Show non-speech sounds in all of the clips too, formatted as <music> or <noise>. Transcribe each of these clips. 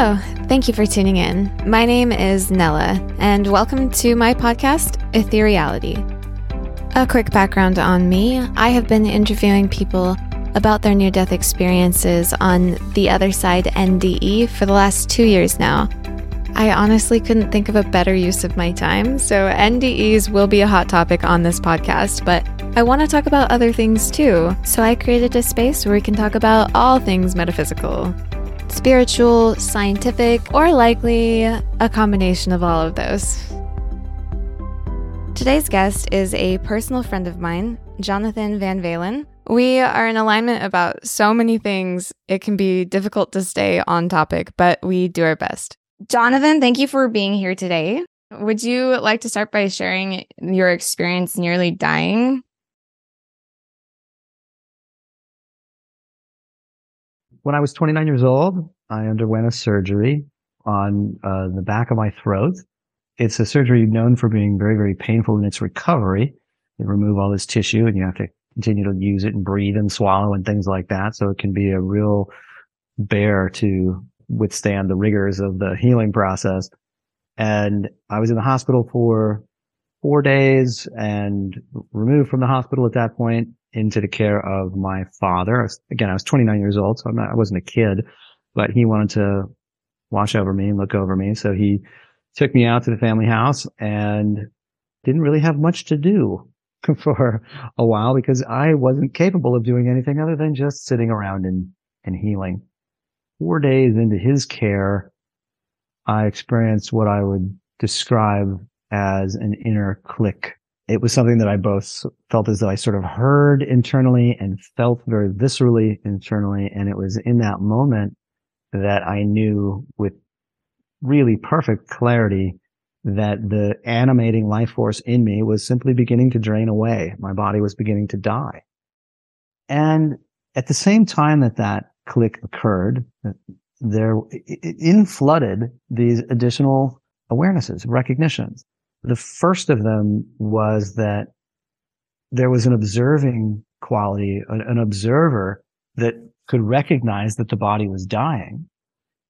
Hello, thank you for tuning in. My name is Nella, and welcome to my podcast, Ethereality. A quick background on me I have been interviewing people about their near death experiences on the other side NDE for the last two years now. I honestly couldn't think of a better use of my time, so NDEs will be a hot topic on this podcast, but I want to talk about other things too, so I created a space where we can talk about all things metaphysical spiritual, scientific, or likely a combination of all of those. Today's guest is a personal friend of mine, Jonathan Van Valin. We are in alignment about so many things, it can be difficult to stay on topic, but we do our best. Jonathan, thank you for being here today. Would you like to start by sharing your experience nearly dying? When I was 29 years old, I underwent a surgery on uh, the back of my throat. It's a surgery known for being very, very painful in its recovery. They remove all this tissue and you have to continue to use it and breathe and swallow and things like that. So it can be a real bear to withstand the rigors of the healing process. And I was in the hospital for four days and removed from the hospital at that point into the care of my father. I was, again, I was 29 years old, so not, i wasn't a kid, but he wanted to watch over me and look over me. So he took me out to the family house and didn't really have much to do <laughs> for a while because I wasn't capable of doing anything other than just sitting around and, and healing. Four days into his care, I experienced what I would describe as an inner click it was something that I both felt as though I sort of heard internally and felt very viscerally internally. And it was in that moment that I knew with really perfect clarity that the animating life force in me was simply beginning to drain away. My body was beginning to die. And at the same time that that click occurred, uh, there, in flooded these additional awarenesses, recognitions. The first of them was that there was an observing quality, an, an observer that could recognize that the body was dying.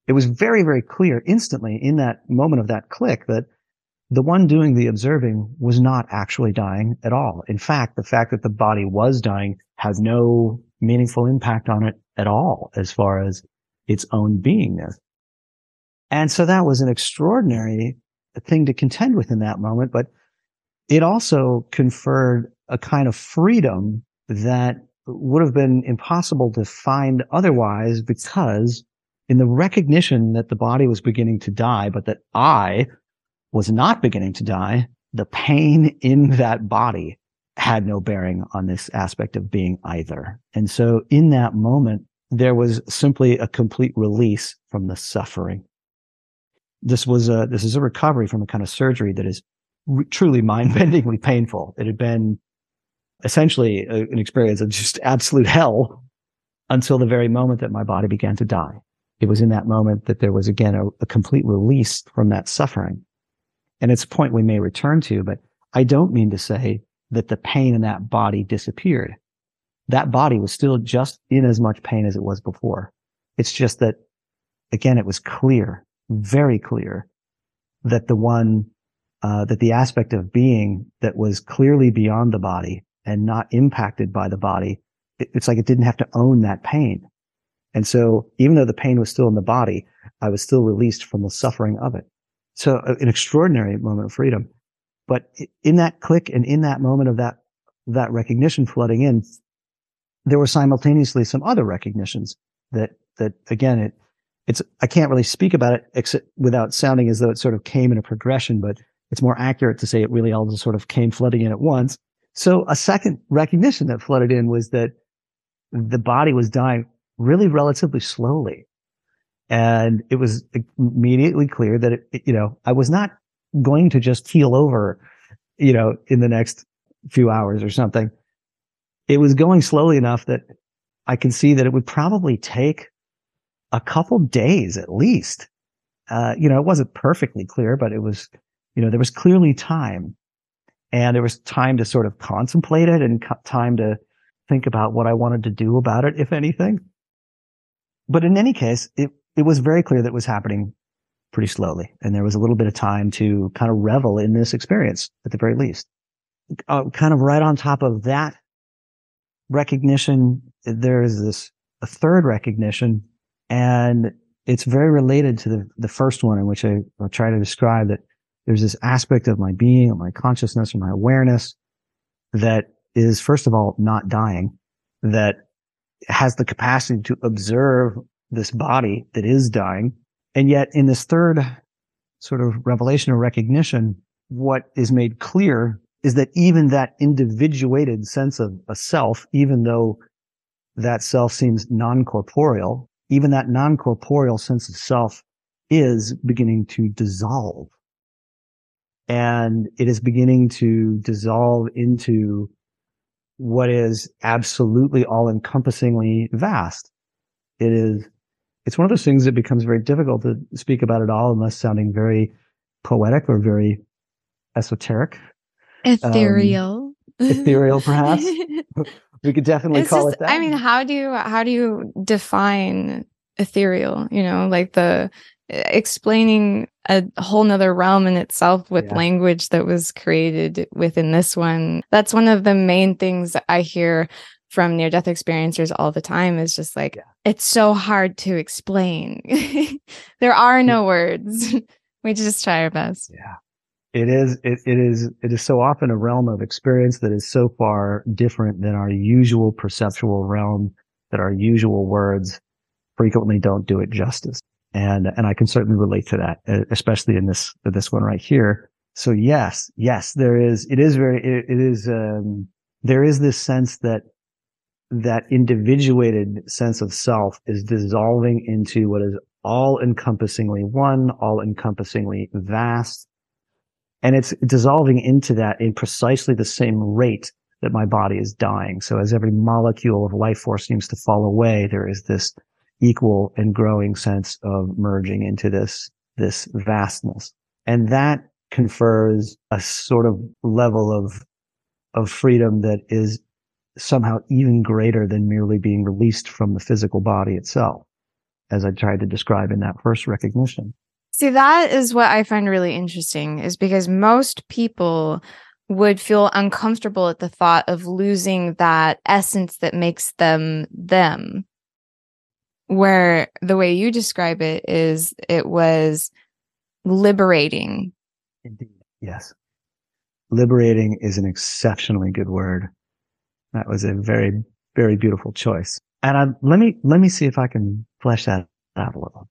It was very, very clear instantly in that moment of that click that the one doing the observing was not actually dying at all. In fact, the fact that the body was dying has no meaningful impact on it at all as far as its own beingness. And so that was an extraordinary thing to contend with in that moment, but it also conferred a kind of freedom that would have been impossible to find otherwise because in the recognition that the body was beginning to die, but that I was not beginning to die, the pain in that body had no bearing on this aspect of being either. And so in that moment, there was simply a complete release from the suffering this was a this is a recovery from a kind of surgery that is truly mind-bendingly painful. It had been essentially a, an experience of just absolute hell until the very moment that my body began to die. It was in that moment that there was again a, a complete release from that suffering. And it's a point we may return to, but I don't mean to say that the pain in that body disappeared. That body was still just in as much pain as it was before. It's just that again, it was clear very clear that the one, uh, that the aspect of being that was clearly beyond the body and not impacted by the body, it, it's like it didn't have to own that pain. And so even though the pain was still in the body, I was still released from the suffering of it. So uh, an extraordinary moment of freedom. But in that click and in that moment of that, that recognition flooding in, there were simultaneously some other recognitions that, that again, it, it's I can't really speak about it except without sounding as though it sort of came in a progression, but it's more accurate to say it really all just sort of came flooding in at once. So a second recognition that flooded in was that the body was dying really relatively slowly. And it was immediately clear that, it, you know, I was not going to just keel over, you know, in the next few hours or something. It was going slowly enough that I can see that it would probably take a couple days at least. Uh, you know, it wasn't perfectly clear, but it was, you know, there was clearly time and there was time to sort of contemplate it and co- time to think about what I wanted to do about it, if anything. But in any case, it, it was very clear that was happening pretty slowly. And there was a little bit of time to kind of revel in this experience at the very least. Uh, kind of right on top of that recognition, there is this a third recognition and it's very related to the, the first one in which I, I try to describe that there's this aspect of my being, of my consciousness, or my awareness that is, first of all, not dying, that has the capacity to observe this body that is dying. And yet in this third sort of revelation or recognition, what is made clear is that even that individuated sense of a self, even though that self seems non-corporeal, even that non-corporeal sense of self is beginning to dissolve. And it is beginning to dissolve into what is absolutely all encompassingly vast. It is, it's one of those things that becomes very difficult to speak about at all unless sounding very poetic or very esoteric. Ethereal. Um, ethereal, perhaps. <laughs> we could definitely it's call just, it that. I mean, how do you how do you define ethereal? You know, like the eh, explaining a whole nother realm in itself with yeah. language that was created within this one. That's one of the main things I hear from near death experiencers all the time is just like yeah. it's so hard to explain. <laughs> there are no mm. words. <laughs> we just try our best. Yeah it is it, it is it is so often a realm of experience that is so far different than our usual perceptual realm that our usual words frequently don't do it justice. And and i can certainly relate to that especially in this this one right here. So yes yes there is it is very it, it is um there is this sense that that individuated sense of self is dissolving into what is all encompassingly one all encompassingly vast and it's dissolving into that in precisely the same rate that my body is dying. So as every molecule of life force seems to fall away, there is this equal and growing sense of merging into this, this vastness. And that confers a sort of level of, of freedom that is somehow even greater than merely being released from the physical body itself, as I tried to describe in that first recognition. See, that is what I find really interesting, is because most people would feel uncomfortable at the thought of losing that essence that makes them them. Where the way you describe it is it was liberating. Indeed. Yes. Liberating is an exceptionally good word. That was a very, very beautiful choice. And I, let me, let me see if I can flesh that out a little.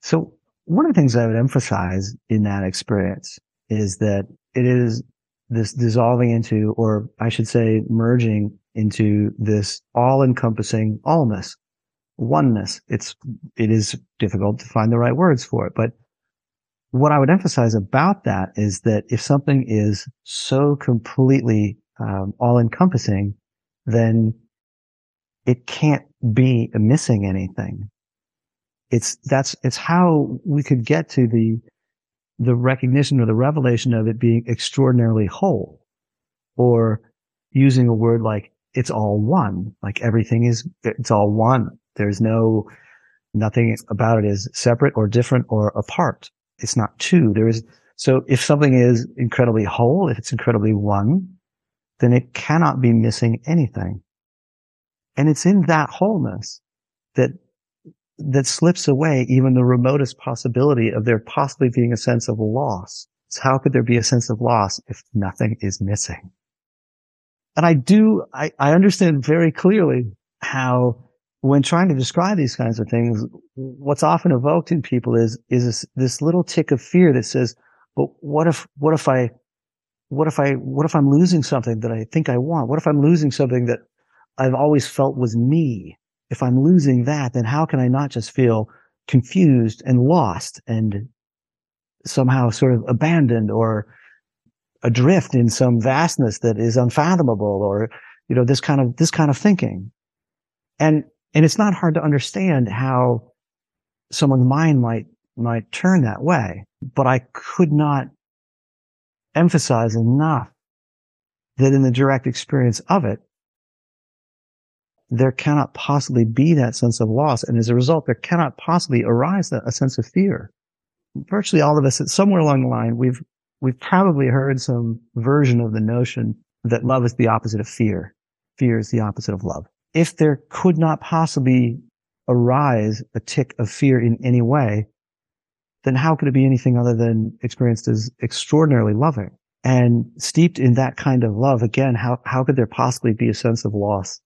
So one of the things I would emphasize in that experience is that it is this dissolving into, or I should say, merging into this all encompassing allness, oneness. It's, it is difficult to find the right words for it, but what I would emphasize about that is that if something is so completely um, all encompassing, then it can't be missing anything it's that's it's how we could get to the the recognition or the revelation of it being extraordinarily whole or using a word like it's all one like everything is it's all one. There's no nothing about it is separate or different or apart. It's not two. There is so if something is incredibly whole if it's incredibly one then it cannot be missing anything. And it's in that wholeness that that slips away even the remotest possibility of there possibly being a sense of loss. So how could there be a sense of loss if nothing is missing? And I do, I, I understand very clearly how when trying to describe these kinds of things, what's often evoked in people is, is this, this little tick of fear that says, but what if, what if I, what if I, what if I'm losing something that I think I want? What if I'm losing something that I've always felt was me? If I'm losing that, then how can I not just feel confused and lost and somehow sort of abandoned or adrift in some vastness that is unfathomable or, you know, this kind of, this kind of thinking. And, and it's not hard to understand how someone's mind might, might turn that way, but I could not emphasize enough that in the direct experience of it, there cannot possibly be that sense of loss. And as a result, there cannot possibly arise a sense of fear. Virtually all of us, somewhere along the line, we've, we've probably heard some version of the notion that love is the opposite of fear. Fear is the opposite of love. If there could not possibly arise a tick of fear in any way, then how could it be anything other than experienced as extraordinarily loving? And steeped in that kind of love, again, how, how could there possibly be a sense of loss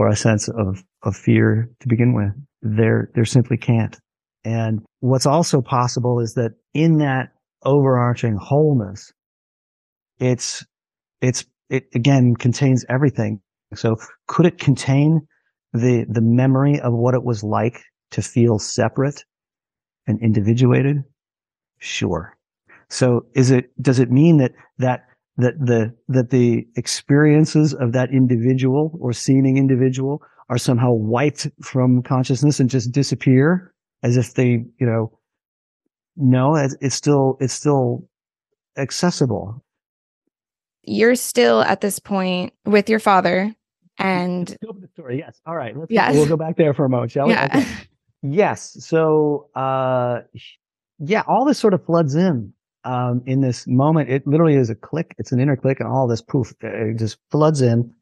or a sense of, of fear to begin with? There, there simply can't. And what's also possible is that in that overarching wholeness, it's, it's, it again contains everything. So could it contain the, the memory of what it was like to feel separate and individuated? Sure. So is it, does it mean that, that, that the, that the experiences of that individual or seeming individual are somehow wiped from consciousness and just disappear as if they, you know, no, it's still, it's still accessible. You're still at this point with your father and the story. Yes. All right. Let's yes. we'll go back there for a moment, shall we? Yeah. Okay. Yes. So, uh, yeah, all this sort of floods in, um, in this moment. It literally is a click. It's an inner click and all this poof, it just floods in.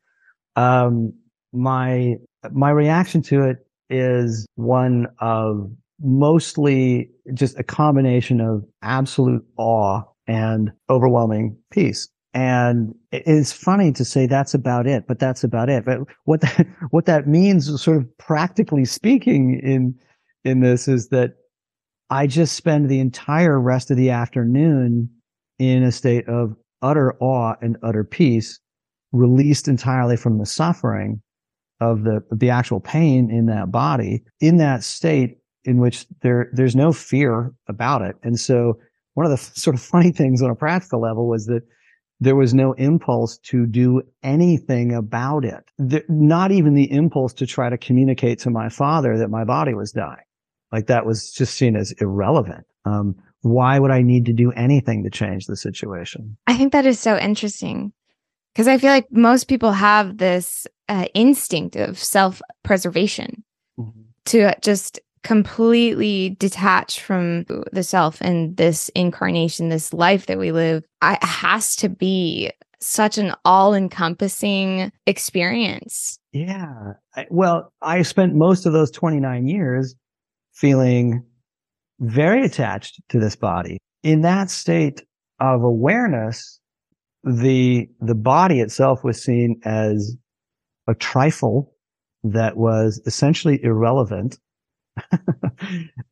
Um, my, my reaction to it is one of mostly just a combination of absolute awe and overwhelming peace. And it's funny to say that's about it, but that's about it. But what that, <laughs> what that means, sort of practically speaking, in in this is that I just spend the entire rest of the afternoon in a state of utter awe and utter peace, released entirely from the suffering of the, the actual pain in that body, in that state in which there, there's no fear about it. And so one of the <laughs> sort of funny things on a practical level was that there was no impulse to do anything about it. Not even the impulse to try to communicate to my father that my body was dying. Like that was just seen as irrelevant. Um, why would I need to do anything to change the situation? I think that is so interesting because I feel like most people have this uh, instinct of self preservation mm-hmm. to just completely detach from the self and this incarnation, this life that we live. I, has to be such an all encompassing experience. Yeah. Well, I spent most of those 29 years feeling very attached to this body. In that state of awareness, the, the body itself was seen as a trifle that was essentially irrelevant. <laughs>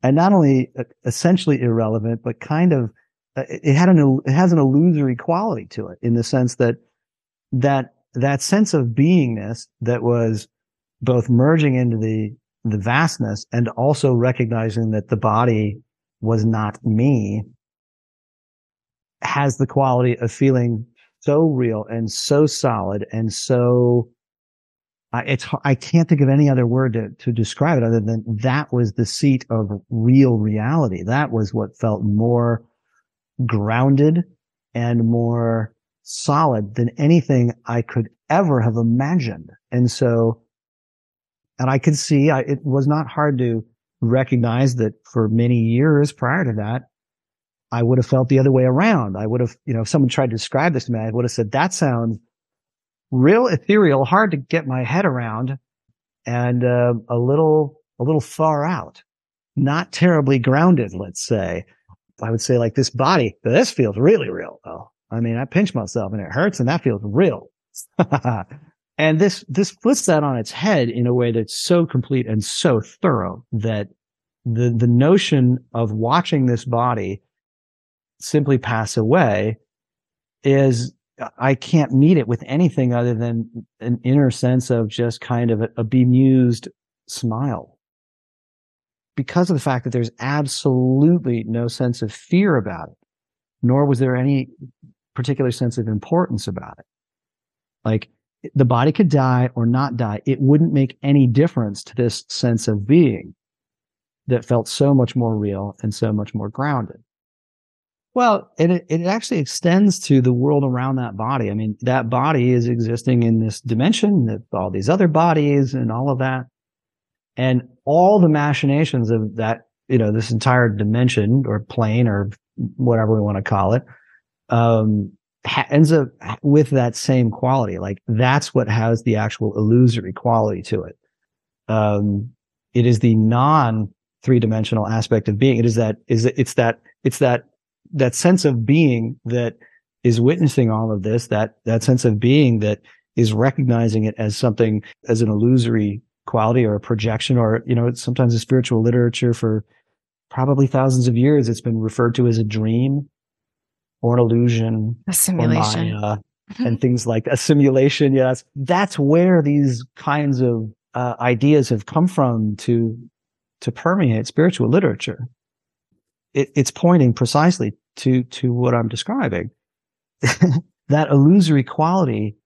and not only essentially irrelevant, but kind of, uh, it had an, it has an illusory quality to it in the sense that, that, that sense of beingness that was both merging into the the vastness and also recognizing that the body was not me has the quality of feeling so real and so solid and so it's I can't think of any other word to, to describe it other than that was the seat of real reality. That was what felt more grounded and more solid than anything I could ever have imagined. And so and I could see I, it was not hard to recognize that for many years prior to that, I would have felt the other way around. I would have, you know, if someone tried to describe this to me, I would have said, that sounds real ethereal, hard to get my head around and uh, a little, a little far out, not terribly grounded, let's say. I would say like this body, this feels really real though. I mean, I pinch myself and it hurts and that feels real. <laughs> And this, this flips that on its head in a way that's so complete and so thorough that the, the notion of watching this body simply pass away is I can't meet it with anything other than an inner sense of just kind of a, a bemused smile. Because of the fact that there's absolutely no sense of fear about it, nor was there any particular sense of importance about it. Like the body could die or not die. It wouldn't make any difference to this sense of being that felt so much more real and so much more grounded. Well, and it, it actually extends to the world around that body. I mean, that body is existing in this dimension, that all these other bodies and all of that. And all the machinations of that, you know, this entire dimension or plane or whatever we want to call it, um, ha- ends up with that same quality. Like that's what has the actual illusory quality to it. Um, it is the non three dimensional aspect of being. It is that, is it's that, it's that that sense of being that is witnessing all of this, that, that sense of being that is recognizing it as something, as an illusory quality or a projection, or, you know, sometimes in spiritual literature for probably thousands of years, it's been referred to as a dream or an illusion, a simulation, Maya, and things like a simulation. Yes, that's where these kinds of uh, ideas have come from to to permeate spiritual literature it, it's pointing precisely to to what I'm describing. <laughs> that illusory quality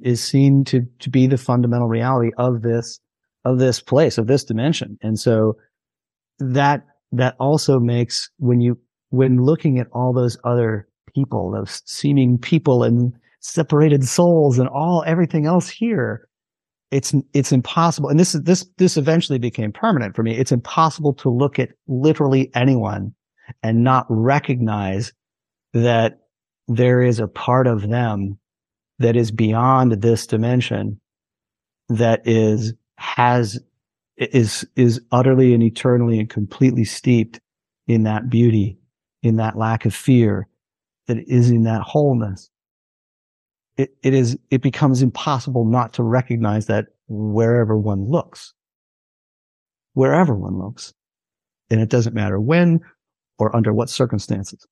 is seen to to be the fundamental reality of this of this place of this dimension, and so that that also makes when you when looking at all those other people, those seeming people and separated souls and all everything else here, it's it's impossible. And this is this this eventually became permanent for me. It's impossible to look at literally anyone and not recognize that there is a part of them that is beyond this dimension that is has is is utterly and eternally and completely steeped in that beauty in that lack of fear that is in that wholeness it, it is it becomes impossible not to recognize that wherever one looks wherever one looks and it doesn't matter when or under what circumstances.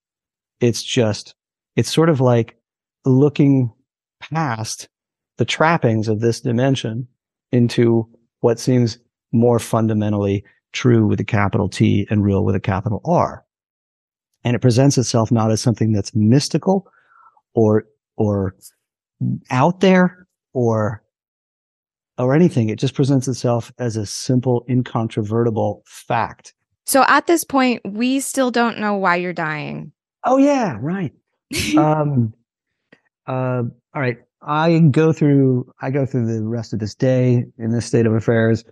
It's just, it's sort of like looking past the trappings of this dimension into what seems more fundamentally true with a capital T and real with a capital R. And it presents itself not as something that's mystical or, or out there or, or anything. It just presents itself as a simple, incontrovertible fact so at this point, we still don't know why you're dying. Oh yeah, right. <laughs> um, uh, all right. I go through. I go through the rest of this day in this state of affairs.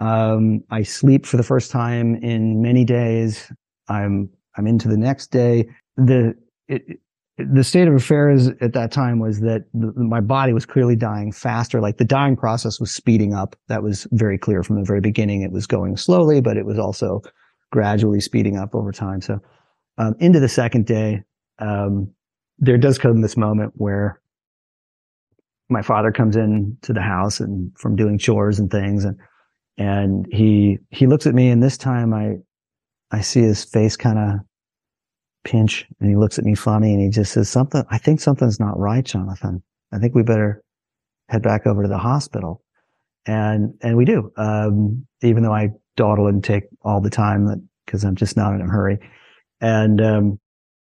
Um, I sleep for the first time in many days. I'm I'm into the next day. The it, the state of affairs at that time was that the, my body was clearly dying faster. Like the dying process was speeding up. That was very clear from the very beginning. It was going slowly, but it was also gradually speeding up over time. So um, into the second day, um, there does come this moment where my father comes in to the house and from doing chores and things and and he he looks at me and this time I I see his face kind of pinch and he looks at me funny and he just says something I think something's not right Jonathan I think we better head back over to the hospital and and we do um, even though I dawdle and take all the time because I'm just not in a hurry. And um,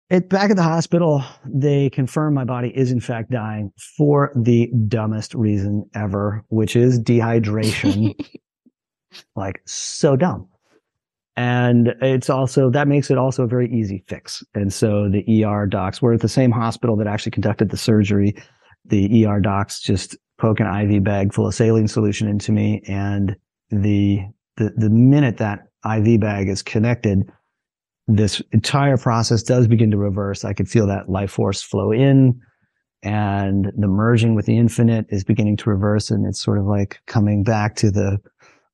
it, back at the hospital, they confirm my body is in fact dying for the dumbest reason ever, which is dehydration. <laughs> like so dumb. And it's also, that makes it also a very easy fix. And so the ER docs, we're at the same hospital that actually conducted the surgery. The ER docs just poke an IV bag full of saline solution into me and the the, the minute that IV bag is connected, this entire process does begin to reverse. I could feel that life force flow in and the merging with the infinite is beginning to reverse. And it's sort of like coming back to the,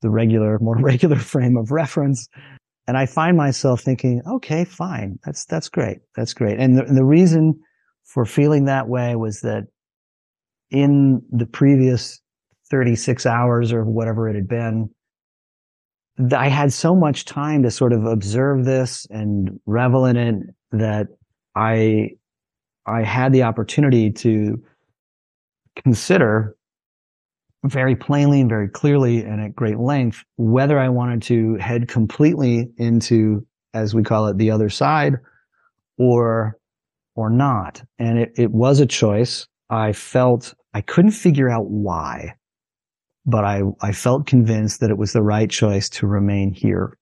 the regular, more <laughs> regular frame of reference. And I find myself thinking, okay, fine. That's, that's great. That's great. And the, and the reason for feeling that way was that in the previous 36 hours or whatever it had been, I had so much time to sort of observe this and revel in it that I, I had the opportunity to consider very plainly and very clearly and at great length whether I wanted to head completely into, as we call it, the other side or, or not. And it, it was a choice. I felt I couldn't figure out why but I, I felt convinced that it was the right choice to remain here.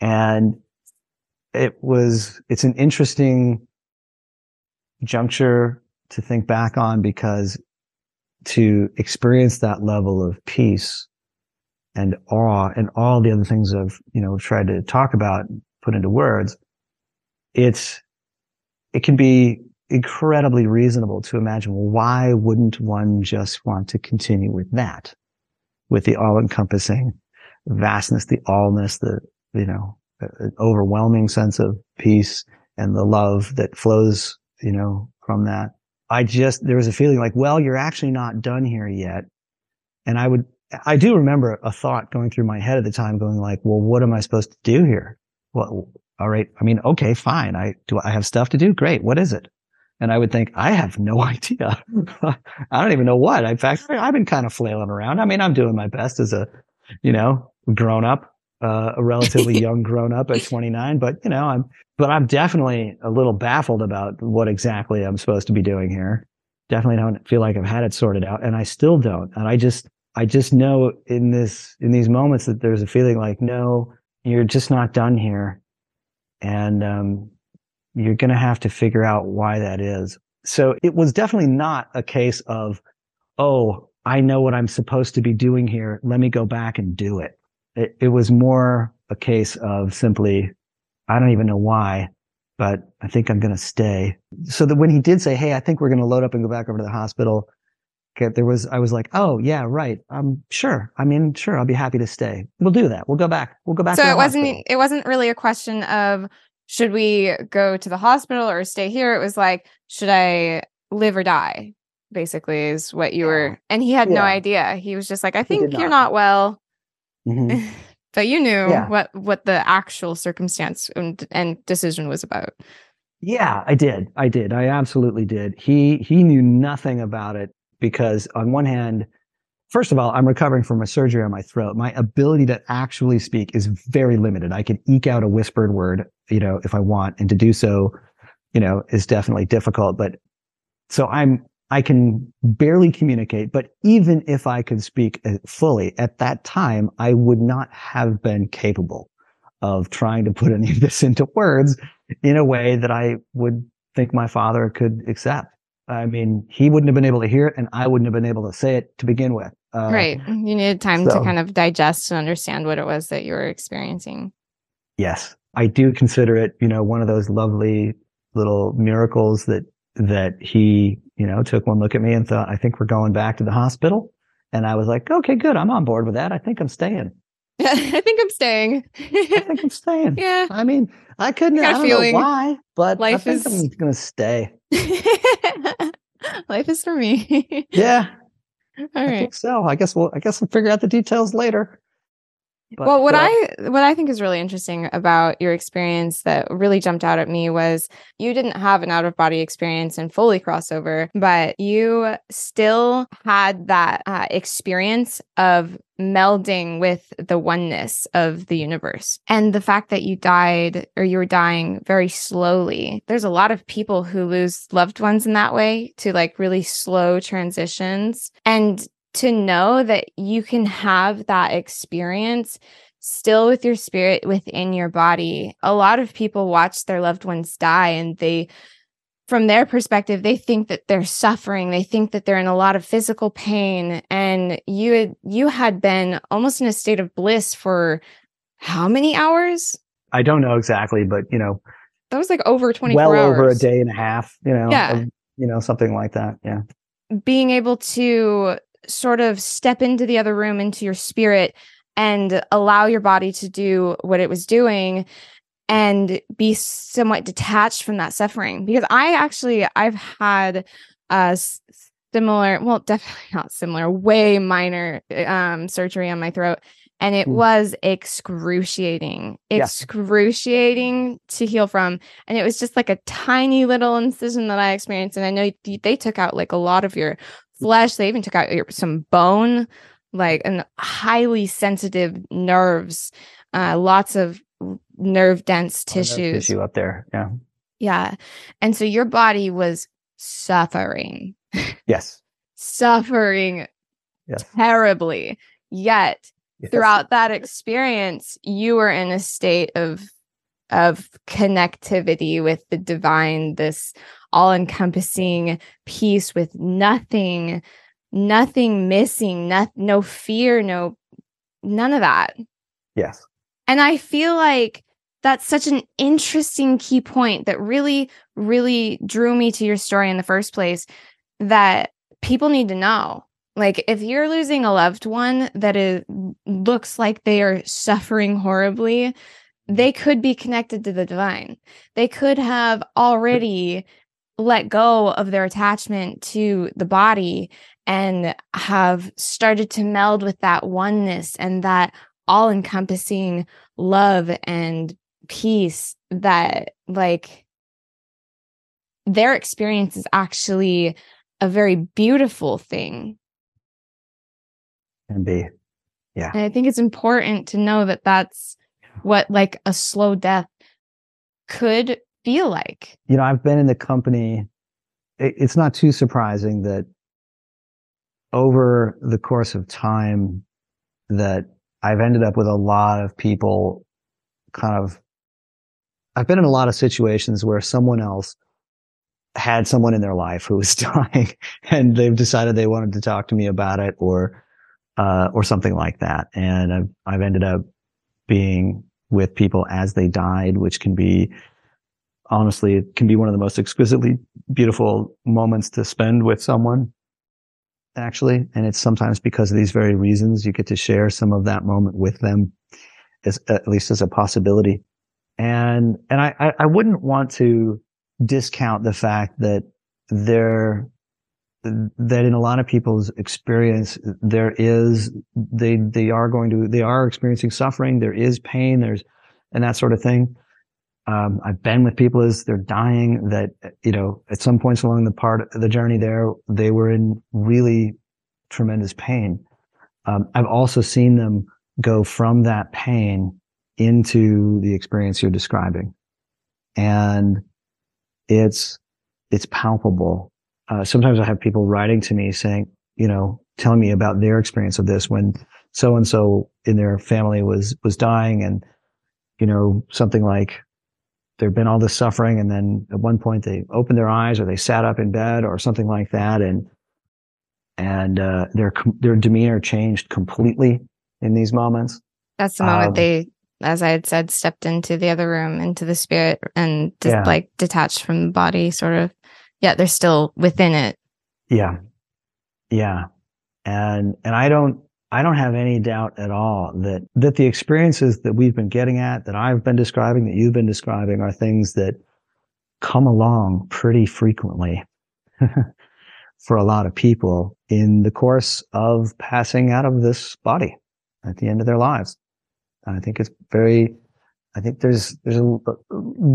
And it was, it's an interesting juncture to think back on because to experience that level of peace and awe and all the other things I've, you know, tried to talk about, put into words, it's, it can be incredibly reasonable to imagine, why wouldn't one just want to continue with that? With the all encompassing vastness, the allness, the, you know, overwhelming sense of peace and the love that flows, you know, from that. I just, there was a feeling like, well, you're actually not done here yet. And I would, I do remember a thought going through my head at the time going like, well, what am I supposed to do here? Well, all right. I mean, okay, fine. I do, I have stuff to do. Great. What is it? And I would think, I have no <laughs> idea. I don't even know what. In fact, I've been kind of flailing around. I mean, I'm doing my best as a, you know, grown up, uh, a relatively <laughs> young grown up at 29, but you know, I'm, but I'm definitely a little baffled about what exactly I'm supposed to be doing here. Definitely don't feel like I've had it sorted out and I still don't. And I just, I just know in this, in these moments that there's a feeling like, no, you're just not done here. And, um, you're going to have to figure out why that is. So it was definitely not a case of, oh, I know what I'm supposed to be doing here. Let me go back and do it. It, it was more a case of simply, I don't even know why, but I think I'm going to stay. So that when he did say, Hey, I think we're going to load up and go back over to the hospital, there was, I was like, Oh yeah, right. I'm sure. I mean, sure. I'll be happy to stay. We'll do that. We'll go back. We'll go back. So it wasn't, hospital. it wasn't really a question of, should we go to the hospital or stay here? It was like, should I live or die? Basically, is what you Yeah. were. And he had no idea. He was just like, I think you're not. not well. Mhm. <laughs> but you knew Yeah. what what the actual circumstance and, and decision was about. Yeah, I did. I did. I absolutely did. He he knew nothing about it because on one hand, first of all, I'm recovering from a surgery on my throat. My ability to actually speak is very limited. I can eke out a whispered word, you know, if I want, and to do so, you know, is definitely difficult. But so I'm I can barely communicate, but even if I could speak uh, fully at that time, I would not have been capable of trying to put <laughs> any of this into words in a way that I would think my father could accept. I mean, he wouldn't have been able to hear it and I wouldn't have been able to say it to begin with. Uh, right. You needed time to kind of digest and understand what it was that you were experiencing. Yes. I do consider it, you know, one of those lovely little miracles that, that he, you know, took one look at me and thought, I think we're going back to the hospital. And I was like, okay, good. I'm on board with that. I think I'm staying. <laughs> I think I'm staying. I think I'm staying. <laughs> yeah. I mean, I couldn't, I I don't know why, but life I think is- I'm going to stay. <laughs> Life is for me. Yeah. All I right. think so. I guess we'll, I guess we'll figure out the details later. But, well, what I what I think is really interesting about your experience that really jumped out at me was you didn't have an out of body experience and fully crossover, but you still had that uh, experience of melding with the oneness of the universe. And the fact that you died or you were dying very slowly. There's a lot of people who lose loved ones in that way to like really slow transitions. And to know that you can have that experience still with your spirit within your body. A lot of people watch their loved ones die and they from their perspective they think that they're suffering they think that they're in a lot of physical pain and you had you had been almost in a state of bliss for how many hours I don't know exactly, but you know, that was like over 24 well hours over a day and a half, you know, Yeah. of- you know, something like that. Yeah. being able to sort of step into the other room into your spirit and allow your body to do what it was doing and be somewhat detached from that suffering because i actually i've had a similar well <laughs> definitely not similar way minor um surgery on my throat and it Mm. was excruciating Yeah. excruciating to heal from and it was just like a tiny little incision that i experienced and i know they took out like a lot of your flesh they even took out your, some bone like and highly sensitive nerves uh lots of nerve dense Nerve tissues Tissue up there. Yeah. yeah and so your body was suffering Yes. suffering Yes. terribly yet yes. throughout that experience you were in a state of of connectivity with the divine, this all encompassing peace with nothing, nothing missing, no, no fear, no, none of that. Yes. And I feel like that's such an interesting key point that really, really drew me to your story in the first place that people need to know. Like if you're losing a loved one that is looks like they are suffering horribly, they could be connected to the divine. They could have already let go of their attachment to the body and have started to meld with that oneness and that all encompassing love and peace that like their experience is actually a very beautiful thing. And be. Yeah. And i think it's important to know that that's what like a slow death could feel like you know i've been in the company it's not too surprising that over the course of time that I've ended up with a lot of people kind of I've been in a lot of situations where someone else had someone in their life who was <laughs> dying and they've decided they wanted to talk to me about it or uh, or something like that. And I've I've ended up being with people as they died, which can be honestly, it can be one of the most exquisitely beautiful moments to spend with someone actually. And it's sometimes because of these very reasons you get to share some of that moment with them as, at least as a possibility. And, and I, I wouldn't want to discount the fact that there, that in a lot of people's experience, there is, they, they are going to, they are experiencing suffering. There is pain. There's, and that sort of thing. Um, I've been with people as they're dying that, you know, at some points along the part the journey there, they were in really tremendous pain. Um, I've also seen them go from that pain into the experience you're describing. And it's, it's palpable. Uh, sometimes I have people writing to me saying, you know, telling me about their experience of this when so and so in their family was, was dying and, you know, something like, there'd been all this suffering and then at one point they opened their eyes or they sat up in bed or something like that and and uh, their their demeanor changed completely in these moments that's the moment um, they as i had said stepped into the other room into the spirit and just yeah. like detached from the body sort of yeah they're still within it. Yeah. Yeah. And and i don't I don't have any doubt at all that, that the experiences that we've been getting at, that I've been describing, that you've been describing are things that come along pretty frequently <laughs> for a lot of people in the course of passing out of this body at the end of their lives. I think it's very I think there's there's a,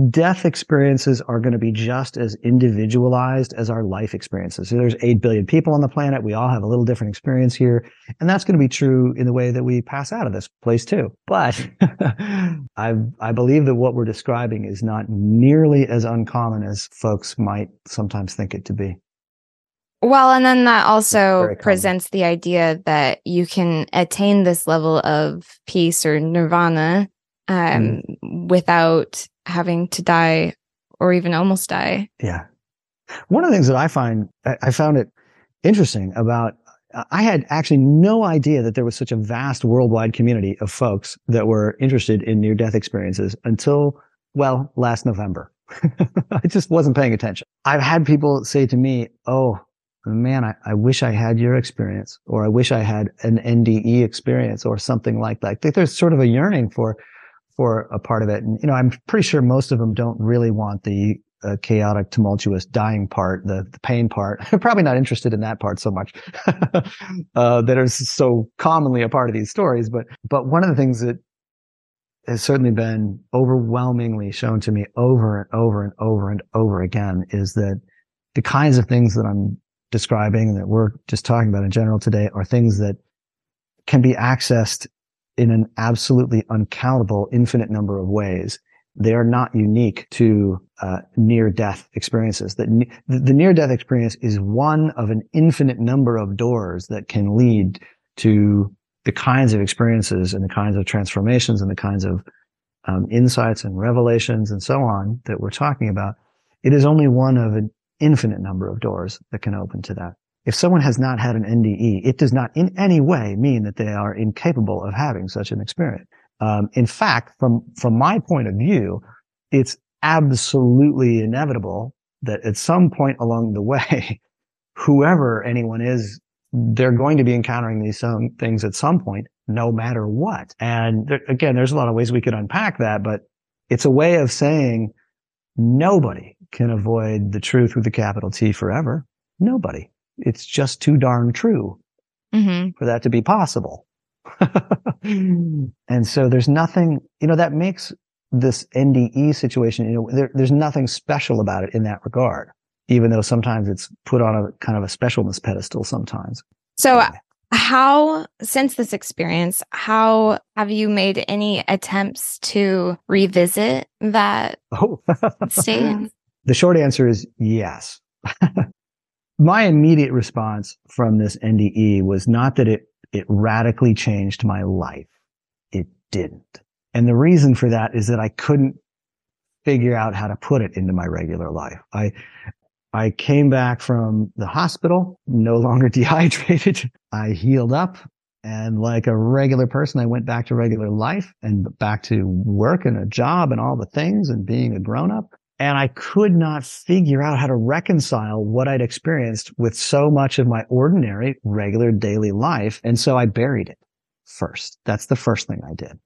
death experiences are going to be just as individualized as our life experiences. So there's eight billion people on the planet. We all have a little different experience here, and that's going to be true in the way that we pass out of this place too. But <laughs> I I believe that what we're describing is not nearly as uncommon as folks might sometimes think it to be. Well, and then that also presents the idea that you can attain this level of peace or nirvana um, mm. without having to die or even almost die. Yeah. One of the things that I find, I found it interesting about, I had actually no idea that there was such a vast worldwide community of folks that were interested in near death experiences until, well, last November. <laughs> I just wasn't paying attention. I've had people say to me, Oh, man, I, I wish I had your experience, or I wish I had an NDE experience or something like that. I think there's sort of a yearning for for a part of it. And, you know, I'm pretty sure most of them don't really want the uh, chaotic, tumultuous dying part, the, the pain part. They're <laughs> probably not interested in that part so much, <laughs> uh, that is so commonly a part of these stories. But, but one of the things that has certainly been overwhelmingly shown to me over and over and over and over again is that the kinds of things that I'm describing and that we're just talking about in general today are things that can be accessed in an absolutely uncountable infinite number of ways. They are not unique to uh, near death experiences. That the near death experience is one of an infinite number of doors that can lead to the kinds of experiences and the kinds of transformations and the kinds of um, insights and revelations and so on that we're talking about, it is only one of an infinite number of doors that can open to that. If someone has not had an NDE, it does not in any way mean that they are incapable of having such an experience. Um, in fact, from from my point of view, it's absolutely inevitable that at some point along the way, <laughs> whoever anyone is, they're going to be encountering these some things at some point, no matter what. And there, again, there's a lot of ways we could unpack that, but it's a way of saying nobody can avoid the truth with the capital T forever. Nobody. It's just too darn true mm-hmm. for that to be possible. and so there's nothing, you know, that makes this NDE situation, you know, there, there's nothing special about it in that regard, even though sometimes it's put on a kind of a specialness pedestal sometimes. So, anyway. how, since this experience, how have you made any attempts to revisit that oh. <laughs> state? The short answer is yes. <laughs> My immediate response from this NDE was not that it, it radically changed my life. It didn't. And the reason for that is that I couldn't figure out how to put it into my regular life. I, I came back from the hospital, no longer <laughs> dehydrated. I healed up and like a regular person, I went back to regular life and back to work and a job and all the things and being a grown up. And I could not figure out how to reconcile what I'd experienced with so much of my ordinary, regular daily life. And so I buried it first. That's the first thing I did.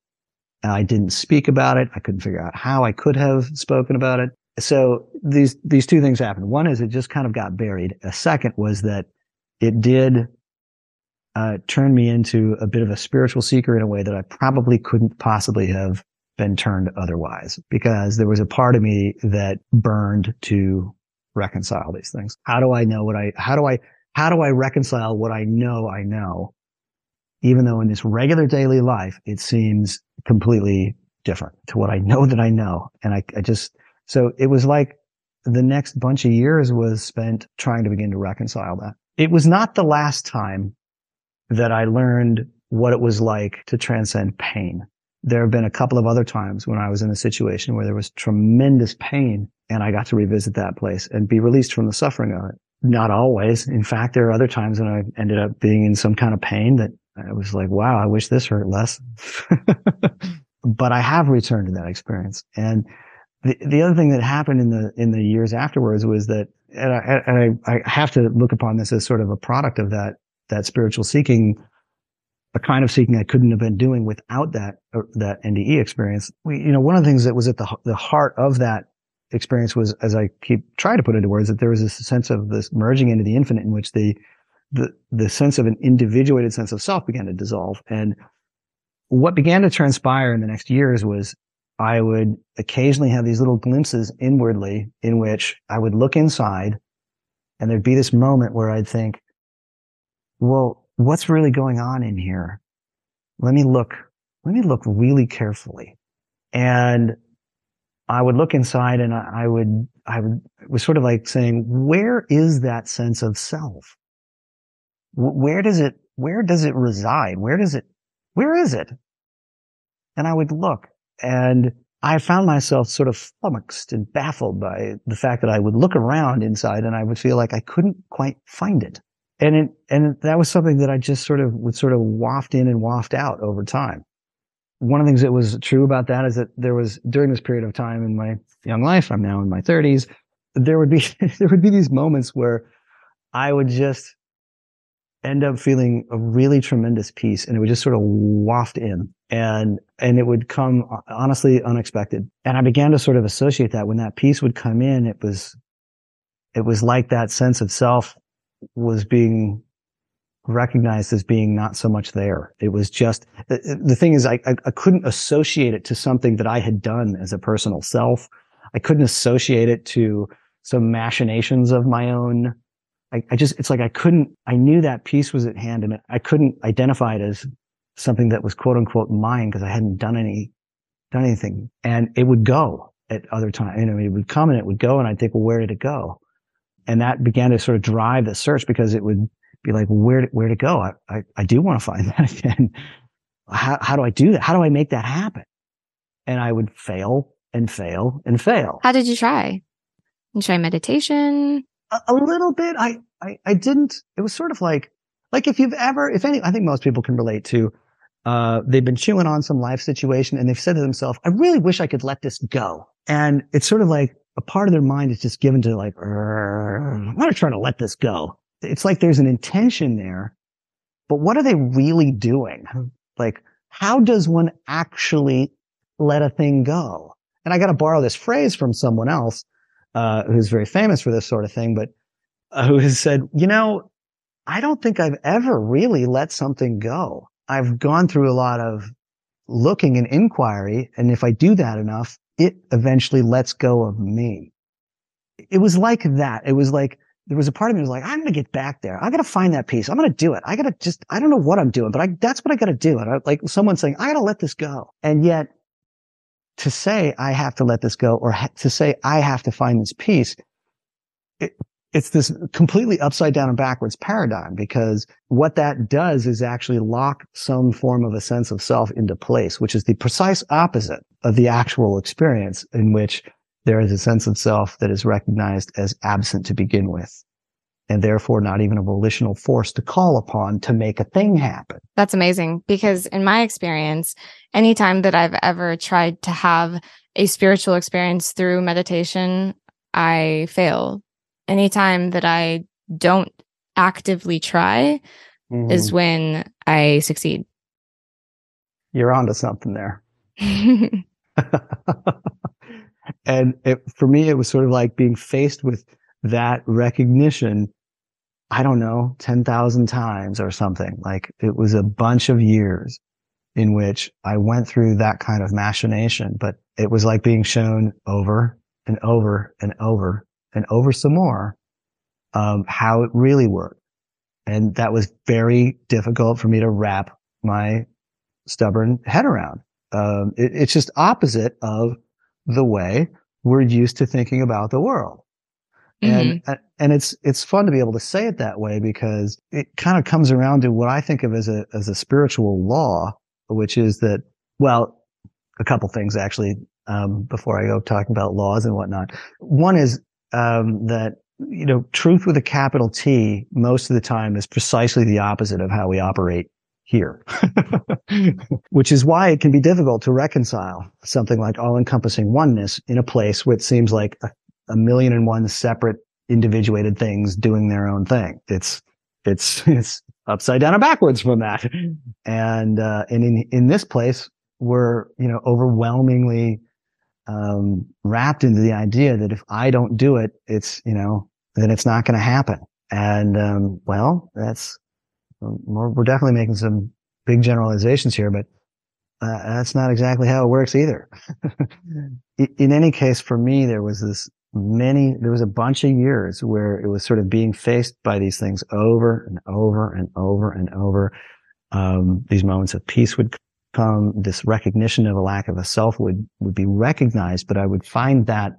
I didn't speak about it. I couldn't figure out how I could have spoken about it. So these, these two things happened. One is it just kind of got buried. A second was that it did uh, turn me into a bit of a spiritual seeker in a way that I probably couldn't possibly have been turned otherwise because there was a part of me that burned to reconcile these things. How do I know what I, how do I, how do I reconcile what I know I know even though in this regular daily life, it seems completely different to what I know that I know. And I, I just, so it was like the next bunch of years was spent trying to begin to reconcile that. It was not the last time that I learned what it was like to transcend pain. There have been a couple of other times when I was in a situation where there was tremendous pain and I got to revisit that place and be released from the suffering of it. Not always. In fact, there are other times when I ended up being in some kind of pain that I was like, wow, I wish this hurt less. <laughs> but I have returned to that experience. And the, the other thing that happened in the, in the years afterwards was that, and I, and I, I have to look upon this as sort of a product of that, that spiritual seeking, a kind of seeking I couldn't have been doing without that, uh, that NDE experience. We, you know, one of the things that was at the, the heart of that experience was, as I keep trying to put into words, that there was this sense of this merging into the infinite in which the, the, the sense of an individuated sense of self began to dissolve. And what began to transpire in the next years was I would occasionally have these little glimpses inwardly in which I would look inside and there'd be this moment where I'd think, well, what's really going on in here? Let me look, let me look really carefully. And I would look inside and I would, I would, it was sort of like saying, where is that sense of self? where does it, where does it reside? Where does it, where is it? And I would look and I found myself sort of flummoxed and baffled by the fact that I would look around inside and I would feel like I couldn't quite find it. And it, and that was something that I just sort of would sort of waft in and waft out over time. One of the things that was true about that is that there was during this period of time in my young life, I'm now in my thirties, there would be, <laughs> there would be these moments where I would just end up feeling a really tremendous peace and it would just sort of waft in and and it would come uh, honestly unexpected and i began to sort of associate that when that peace would come in it was it was like that sense of self was being recognized as being not so much there it was just the, the thing is I, I i couldn't associate it to something that i had done as a personal self i couldn't associate it to some machinations of my own I, I just, it's like I couldn't, I knew that peace was at hand and I couldn't identify it as something that was quote unquote mine because I hadn't done any, done anything. And it would go at other times. You know, it would come and it would go. And I'd think, well, where did it go? And that began to sort of drive the search because it would be like, where, where to go? I, I, I do want to find <laughs> that again. How, how do I do that? How do I make that happen? and I would fail and fail and fail. How did you try? You try meditation? A, a little bit. I, I, I didn't, it was sort of like, like if you've ever, if any, I think most people can relate to, uh, they've been chewing on some life situation and they've said to themselves, I really wish I could let this go. And it's sort of like a part of their mind is just given to like, I'm not trying to let this go. It's like there's an intention there, but what are they really doing? Like, how does one actually let a thing go? And I got to borrow this phrase from someone else, uh, who's very famous for this sort of thing, but uh, who has said, you know, I don't think I've ever really let something go. I've gone through a lot of looking and inquiry. And if I do that enough, it eventually lets go of me. It was like that. It was like, there was a part of me was like, I'm going to get back there. I got to find that peace. I'm going to do it. I got to just, I don't know what I'm doing, but I, that's what I got to do. And I, like someone saying, I got to let this go. And yet to say I have to let this go or ha- to say I have to find this peace, it, it's this completely upside down and backwards paradigm because what that does is actually lock some form of a sense of self into place, which is the precise opposite of the actual experience in which there is a sense of self that is recognized as absent to begin with and therefore not even a volitional force to call upon to make a thing happen. That's amazing because in my experience, anytime that I've ever tried to have a spiritual experience through meditation, I fail. Anytime that I don't actively try mm-hmm. is when I succeed. You're onto something there. <laughs> <laughs> and it, for me, it was sort of like being faced with that recognition. I don't know, 10,000 times or something. Like it was a bunch of years in which I went through that kind of machination, but it was like being shown over and over and over and over some more um, how it really worked. And that was very difficult for me to wrap my stubborn head around. Um, it, it's just opposite of the way we're used to thinking about the world. Mm-hmm. And, and it's, it's fun to be able to say it that way because it kind of comes around to what I think of as a, as a spiritual law, which is that, well, a couple things actually, um, before I go talking about laws and whatnot. One is, um, that, you know, truth with a capital T most of the time is precisely the opposite of how we operate here, <laughs> which is why it can be difficult to reconcile something like all encompassing oneness in a place where it seems like a, a, million and one separate individuated things doing their own thing. It's, it's, <laughs> it's upside down and backwards from that. And, uh, and in, in this place, we're, you know, overwhelmingly, um, wrapped into the idea that if I don't do it, it's, you know, then it's not going to happen. And, um, well, that's, we're, we're definitely making some big generalizations here, but uh, that's not exactly how it works either. <laughs> in any case, for me, there was this many, there was a bunch of years where it was sort of being faced by these things over and over and over and over. Um, these moments of peace would come. This recognition of a lack of a self would, would be recognized, but I would find that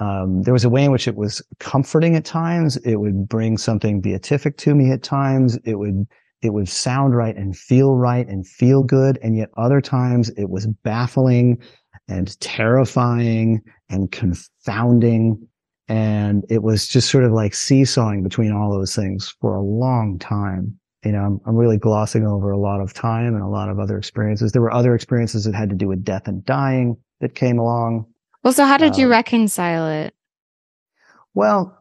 um, there was a way in which it was comforting at times. It would bring something beatific to me at times. It would, it would sound right and feel right and feel good. And yet other times it was baffling and terrifying and confounding. And it was just sort of like seesawing between all those things for a long time. You know, I'm, I'm really glossing over a lot of time and a lot of other experiences. There were other experiences that had to do with death and dying that came along well, so how did you um, reconcile it? Well,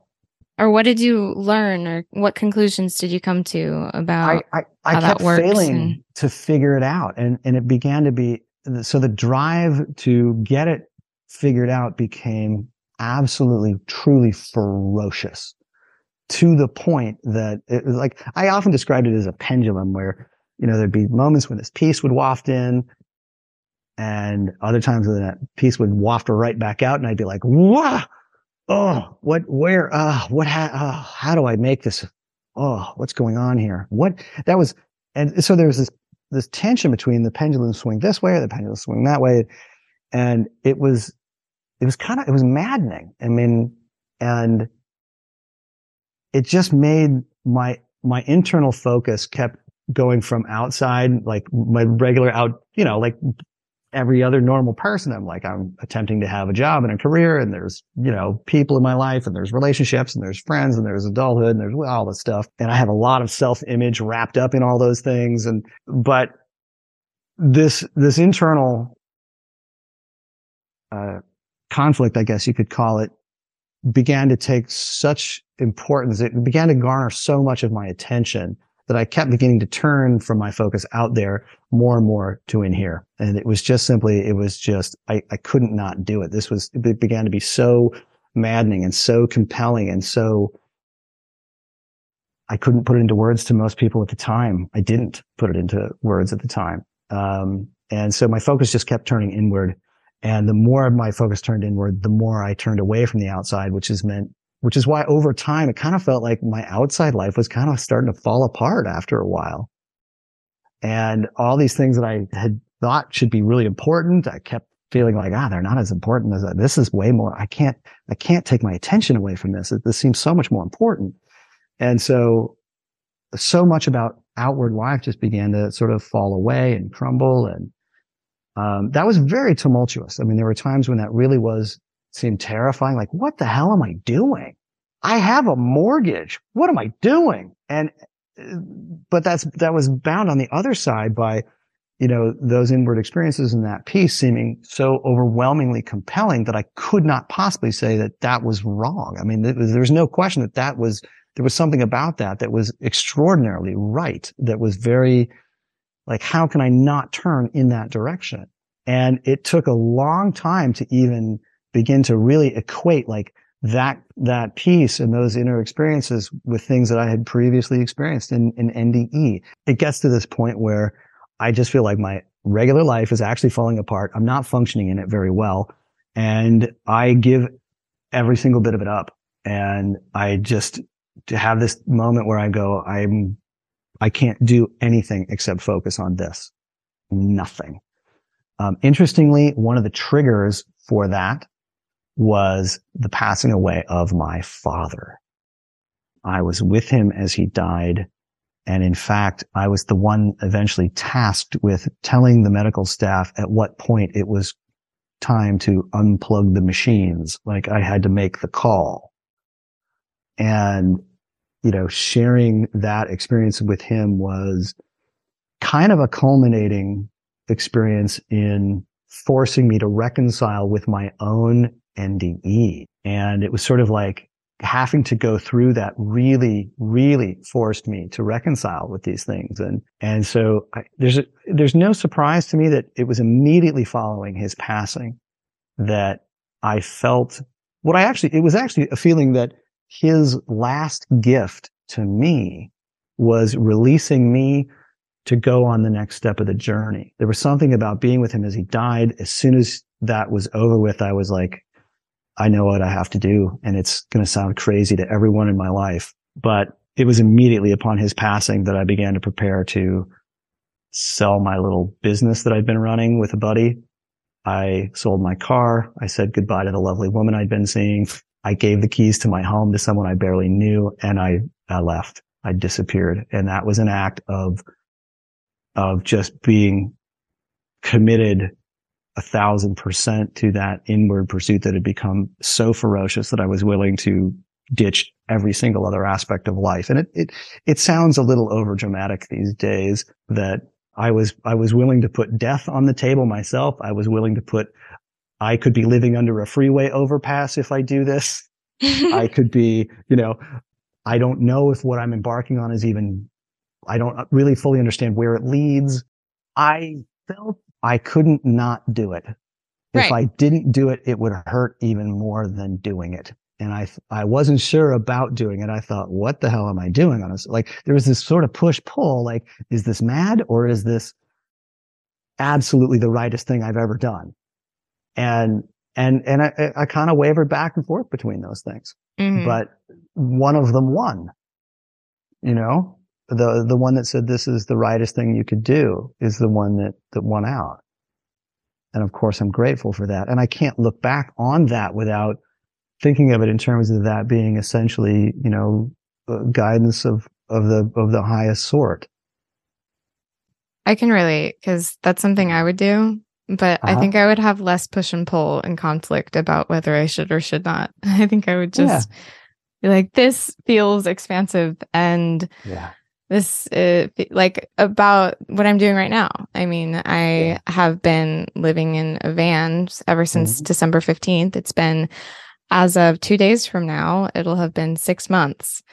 or what did you learn, or what conclusions did you come to about I, I, I kept failing and... to figure it out, and and it began to be so the drive to get it figured out became absolutely, truly ferocious to the point that it was like I often described it as a pendulum where you know there'd be moments when this peace would waft in and other times when that peace would waft right back out and I'd be like, wow, oh, what, where, uh, what, ha- uh, how do I make this? Oh, what's going on here? What that was. And so there was this, this tension between the pendulum swing this way or the pendulum swing that way. And it was, it was kind of, it was maddening. I mean, and it just made my, my internal focus kept going from outside, like my regular out, you know, like every other normal person. I'm like, I'm attempting to have a job and a career and there's, you know, people in my life and there's relationships and there's friends and there's adulthood and there's all this stuff. And I have a lot of self image wrapped up in all those things. And, but this, this internal, uh, conflict, I guess you could call it, began to take such importance. It began to garner so much of my attention that I kept beginning to turn from my focus out there more and more to in here. And it was just simply, it was just, I, I couldn't not do it. This was, it began to be so maddening and so compelling and so I couldn't put it into words to most people at the time. I didn't put it into words at the time. Um, and so my focus just kept turning inward. And the more my focus turned inward, the more I turned away from the outside, which has meant which is why over time it kind of felt like my outside life was kind of starting to fall apart after a while. And all these things that I had thought should be really important, I kept feeling like, ah, they're not as important as that. This is way more. I can't, I can't take my attention away from this. This seems so much more important. And so, so much about outward life just began to sort of fall away and crumble. And, um, that was very tumultuous. I mean, there were times when that really was seemed terrifying. Like, what the hell am I doing? I have a mortgage. What am I doing? And, but that's, that was bound on the other side by, you know, those inward experiences and that peace seeming so overwhelmingly compelling that I could not possibly say that that was wrong. I mean, there was, there was no question that that was, there was something about that that was extraordinarily right. That was very, like, how can I not turn in that direction? And it took a long time to even begin to really equate like that, that peace and those inner experiences with things that I had previously experienced in, in NDE. It gets to this point where I just feel like my regular life is actually falling apart. I'm not functioning in it very well. And I give every single bit of it up. And I just to have this moment where I go, I'm, I can't do anything except focus on this. Nothing. Um, interestingly, one of the triggers for that was the passing away of my father. I was with him as he died. And in fact, I was the one eventually tasked with telling the medical staff at what point it was time to unplug the machines. Like I had to make the call. And, you know, sharing that experience with him was kind of a culminating experience in forcing me to reconcile with my own NDE. And it was sort of like having to go through that really, really forced me to reconcile with these things. And, and so I, there's, a, there's no surprise to me that it was immediately following his passing that I felt what I actually, it was actually a feeling that his last gift to me was releasing me to go on the next step of the journey. There was something about being with him as he died. As soon as that was over with, I was like, I know what I have to do. And it's going to sound crazy to everyone in my life, but it was immediately upon his passing that I began to prepare to sell my little business that I'd been running with a buddy. I sold my car. I said goodbye to the lovely woman I'd been seeing. I gave the keys to my home to someone I barely knew and I, I left. I disappeared. And that was an act of, of just being committed a thousand percent to that inward pursuit that had become so ferocious that I was willing to ditch every single other aspect of life. And it, it, it sounds a little over dramatic these days that I was, I was willing to put death on the table myself. I was willing to put, I could be living under a freeway overpass if I do this. <laughs> I could be, you know, I don't know if what I'm embarking on is even, I don't really fully understand where it leads. I felt I couldn't not do it. If I didn't do it, it would hurt even more than doing it. And I, I wasn't sure about doing it. I thought, what the hell am I doing on this? Like there was this sort of push pull. Like, is this mad or is this absolutely the rightest thing I've ever done? And, and, and I, I kind of wavered back and forth between those things, mm-hmm. but one of them won, you know, the the one that said this is the rightest thing you could do is the one that that won out. And of course, I'm grateful for that. And I can't look back on that without thinking of it in terms of that being essentially, you know, guidance of of the of the highest sort. I can relate because that's something I would do. But uh-huh. I think I would have less push and pull and conflict about whether I should or should not. <laughs> I think I would just yeah. be like, this feels expansive and yeah. this uh, like about what I'm doing right now. I mean, I yeah. have been living in a van ever since mm-hmm. December 15th. It's been as of two days from now, it'll have been six months.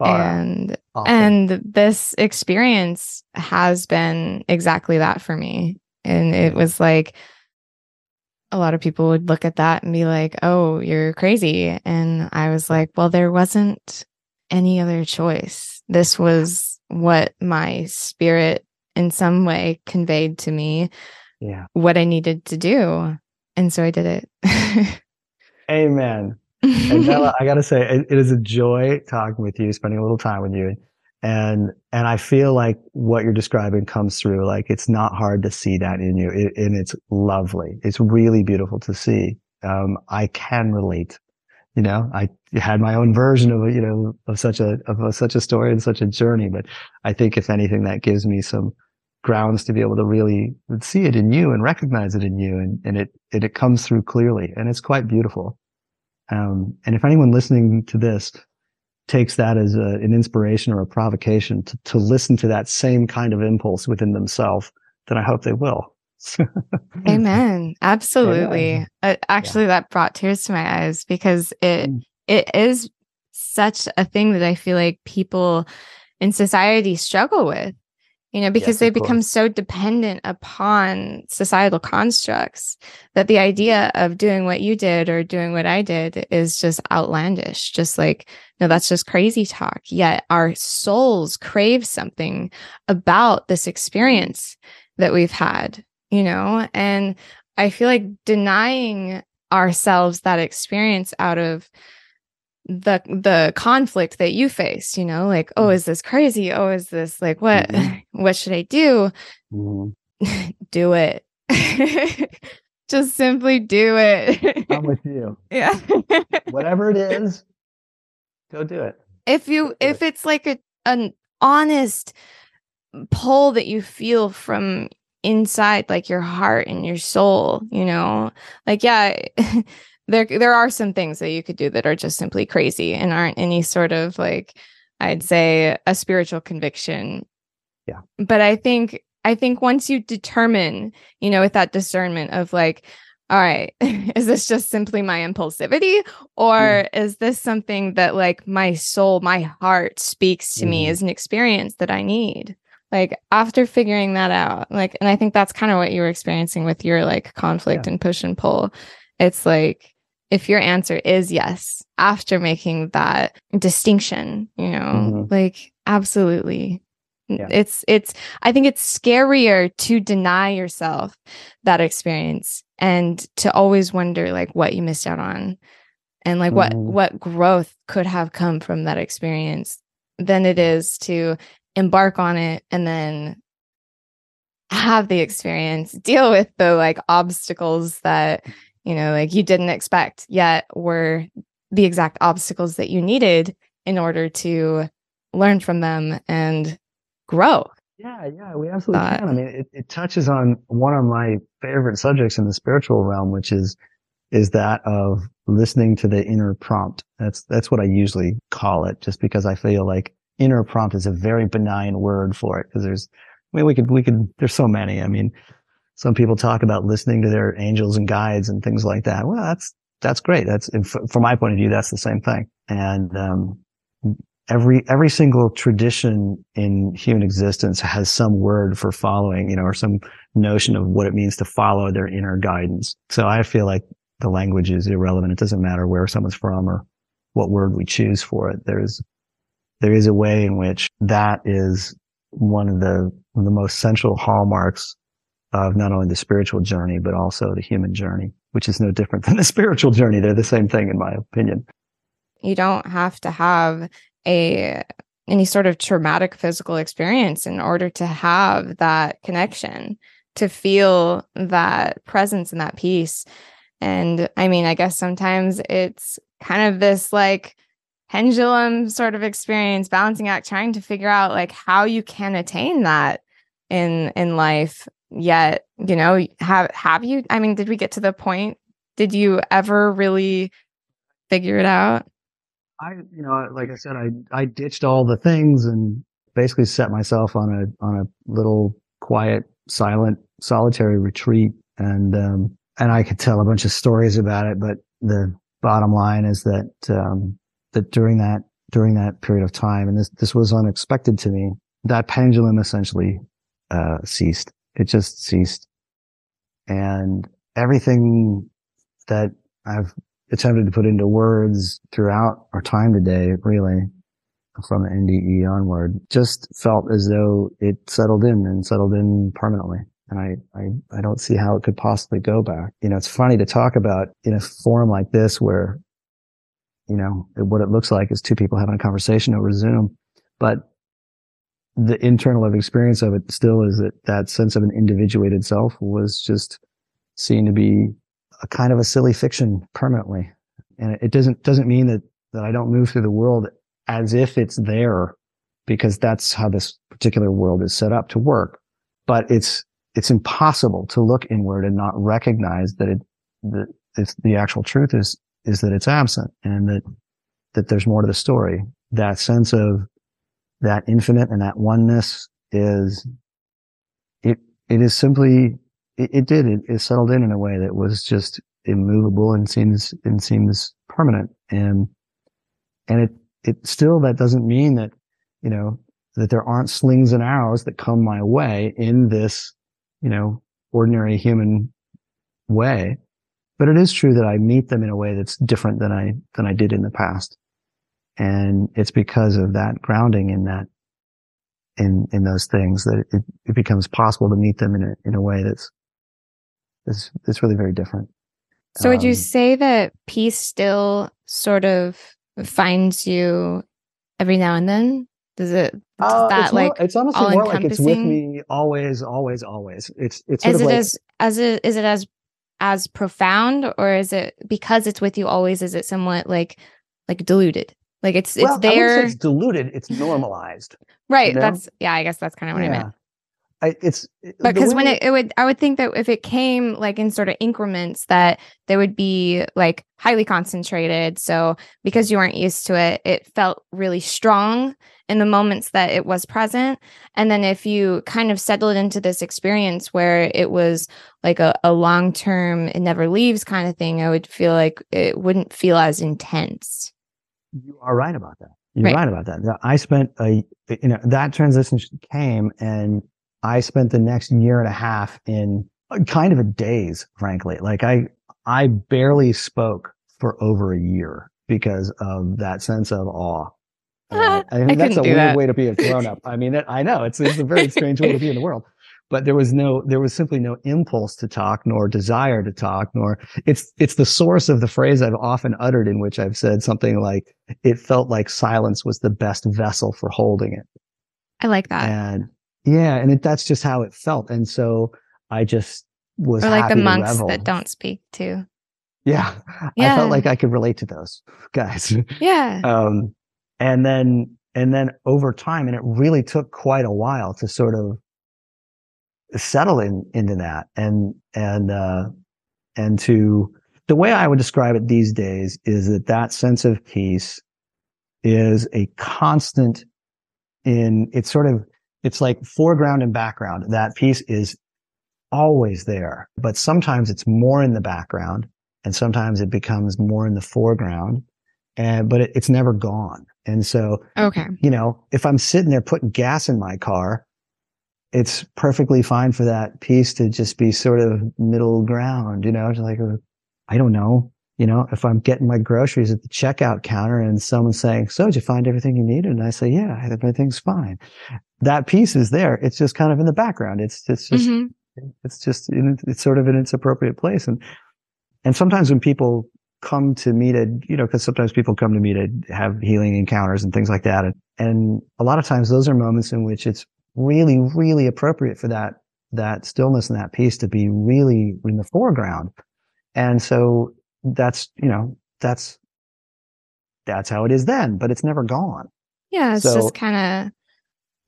and awesome. and this experience has been exactly that for me and it was like a lot of people would look at that and be like, "Oh, you're crazy." And I was like, "Well, there wasn't any other choice. This was what my spirit in some way conveyed to me. Yeah. What I needed to do. And so I did it." <laughs> Amen. and Nella, I got to say, it, it is a joy talking with you, spending a little time with you and and i feel like what you're describing comes through like it's not hard to see that in you. It, and it's lovely. It's really beautiful to see. Um, i can relate. You know i had my own version of you know of such a of a, such a story and such a journey but i think if anything that gives me some grounds to be able to really see it in you and recognize it in you and, and it, it it comes through clearly and it's quite beautiful. Um, and if anyone listening to this takes that as a, an inspiration or a provocation to, to listen to that same kind of impulse within themselves, then I hope they will. <laughs> Amen. Absolutely. Amen. Uh, actually, yeah. that brought tears to my eyes because it mm. it is such a thing that I feel like people in society struggle with you know, because yes, they become course. so dependent upon societal constructs that the idea of doing what you did or doing what I did is just outlandish. Just like, no, that's just crazy talk. Yet our souls crave something about this experience that we've had, you know, and I feel like denying ourselves that experience out of the the conflict that you face you know like oh mm. is this crazy? Oh is this like what? Mm-hmm. <laughs> what should i do? Mm-hmm. <laughs> do it. <laughs> Just simply do it. I'm with you. Yeah. Whatever it is go do it. If you if it's like a an honest pull that you feel from inside like your heart and your soul you know like yeah there there are some things that you could do that are just simply crazy and aren't any sort of like I'd say a spiritual conviction. Yeah. But I think I think once you determine, you know, with that discernment of like, all right, <laughs> is this just simply my impulsivity or mm. is this something that like my soul, my heart speaks to mm. me as an experience that I need? Like after figuring that out, like, and I think that's kind of what you were experiencing with your like conflict yeah. and push and pull. It's like, if your answer is yes after making that distinction you know mm-hmm. like absolutely yeah. it's it's i think it's scarier to deny yourself that experience and to always wonder like what you missed out on and like mm-hmm. what what growth could have come from that experience than it is to embark on it and then have the experience deal with the like obstacles that you know, like you didn't expect, yet were the exact obstacles that you needed in order to learn from them and grow. Yeah, yeah, we absolutely uh, can. I mean, it, it touches on one of my favorite subjects in the spiritual realm, which is is that of listening to the inner prompt. That's that's what I usually call it, just because I feel like inner prompt is a very benign word for it. Because there's, I mean, we could we could. There's so many. I mean, some people talk about listening to their angels and guides and things like that. Well, that's, that's great. That's, from my point of view, that's the same thing. And, um, every, every single tradition in human existence has some word for following, you know, or some notion of what it means to follow their inner guidance. So I feel like the language is irrelevant. It doesn't matter where someone's from or what word we choose for it. There's, there is a way in which that is one of the, one of the most central hallmarks of not only the spiritual journey, but also the human journey, which is no different <laughs> than the spiritual journey. They're the same thing, in my opinion. You don't have to have a any sort of traumatic physical experience in order to have that connection, to feel that presence and that peace. And I mean, I guess sometimes it's kind of this like pendulum sort of experience, balancing act, trying to figure out like how you can attain that in in life yet. You know, have have you? I mean, did we get to the point? Did you ever really figure it out? I, you know, like I said, I I ditched all the things and basically set myself on a on a little quiet, silent, solitary retreat, and um, and I could tell a bunch of stories about it. But the bottom line is that um, that during that during that period of time, and this this was unexpected to me, that pendulum essentially uh, ceased. It just ceased, and everything that I've attempted to put into words throughout our time today, really, from NDE onward, just felt as though it settled in and settled in permanently. And I, I, I don't see how it could possibly go back. You know, it's funny to talk about in a forum like this where, you know, what it looks like is two people having a conversation over Zoom, but the internal of experience of it still is that that sense of an individuated self was just seen to be a kind of a silly fiction permanently. And it doesn't, doesn't mean that, that I don't move through the world as if it's there because that's how this particular world is set up to work. But it's, it's impossible to look inward and not recognize that it, that the actual truth is, is that it's absent and that, that there's more to the story. That sense of that infinite and that oneness is, it, it is simply it, it did. It, it, settled in in a way that was just immovable and seems and seems permanent. And and it it still that doesn't mean that you know that there aren't slings and arrows that come my way in this you know ordinary human way. But it is true that I meet them in a way that's different than I than I did in the past. And it's because of that grounding in that in in those things that it, it becomes possible to meet them in a in a way that's it's it's really very different. So would you um, say that peace still sort of finds you every now and then? Does it does uh, that it's like more, it's honestly more like it's with me always, always, always. It's it's is it like, as as it is it as as profound or is it because it's with you always? Is it somewhat like like diluted? Like it's it's well, there. it's diluted. It's normalized. Right. You know? That's yeah. I guess that's kind of what yeah. I meant. I, it's eh, because when it, it would i would think that if it came like in sort of increments that they would be like highly concentrated so because you weren't used to it it felt really strong in the moments that it was present and then if you kind of settled into this experience where it was like a, a long term it never leaves kind of thing i would feel like it wouldn't feel as intense you are right about that you're right, right about that i spent a you know that transition came and I spent the next year and a half in kind of a daze, frankly. Like I, I barely spoke for over a year because of that sense of awe. <laughs> Uh, I mean, I that's a weird that. way to be a <laughs> grown up. I mean, I know it's, it's a very strange way to be in the world, but there was no, there was simply no impulse to talk, nor desire to talk, nor it's, it's the source of the phrase I've often uttered in which I've said something like, it felt like silence was the best vessel for holding it. I like that. And yeah, and it, that's just how it felt. And so I just was or like the monks that don't speak too. Yeah, yeah, I felt like I could relate to those guys. Yeah. <laughs> um, and then and then over time, and it really took quite a while to sort of settle in into that, and and uh, and to the way I would describe it these days is that that sense of peace is a constant in it's sort of it's like foreground and background. That peace is always there, but sometimes it's more in the background and sometimes it becomes more in the foreground. And, but it, it's never gone. And so, okay, you know, if I'm sitting there putting gas in my car, it's perfectly fine for that peace to just be sort of middle ground, you know, like, I don't know, you know, if I'm getting my groceries at the checkout counter and someone's saying, so did you find everything you needed? And I say, yeah, everything's fine that peace is there. It's just kind of in the background. It's it's just mm-hmm. it's just in, it's sort of in its appropriate place. And and sometimes when people come to me to you know because sometimes people come to me to have healing encounters and things like that, and, and a lot of times those are moments in which it's really really appropriate for that that stillness and that peace to be really in the foreground. And so that's you know that's that's how it is then, but it's never gone. Yeah, it's so, just kind of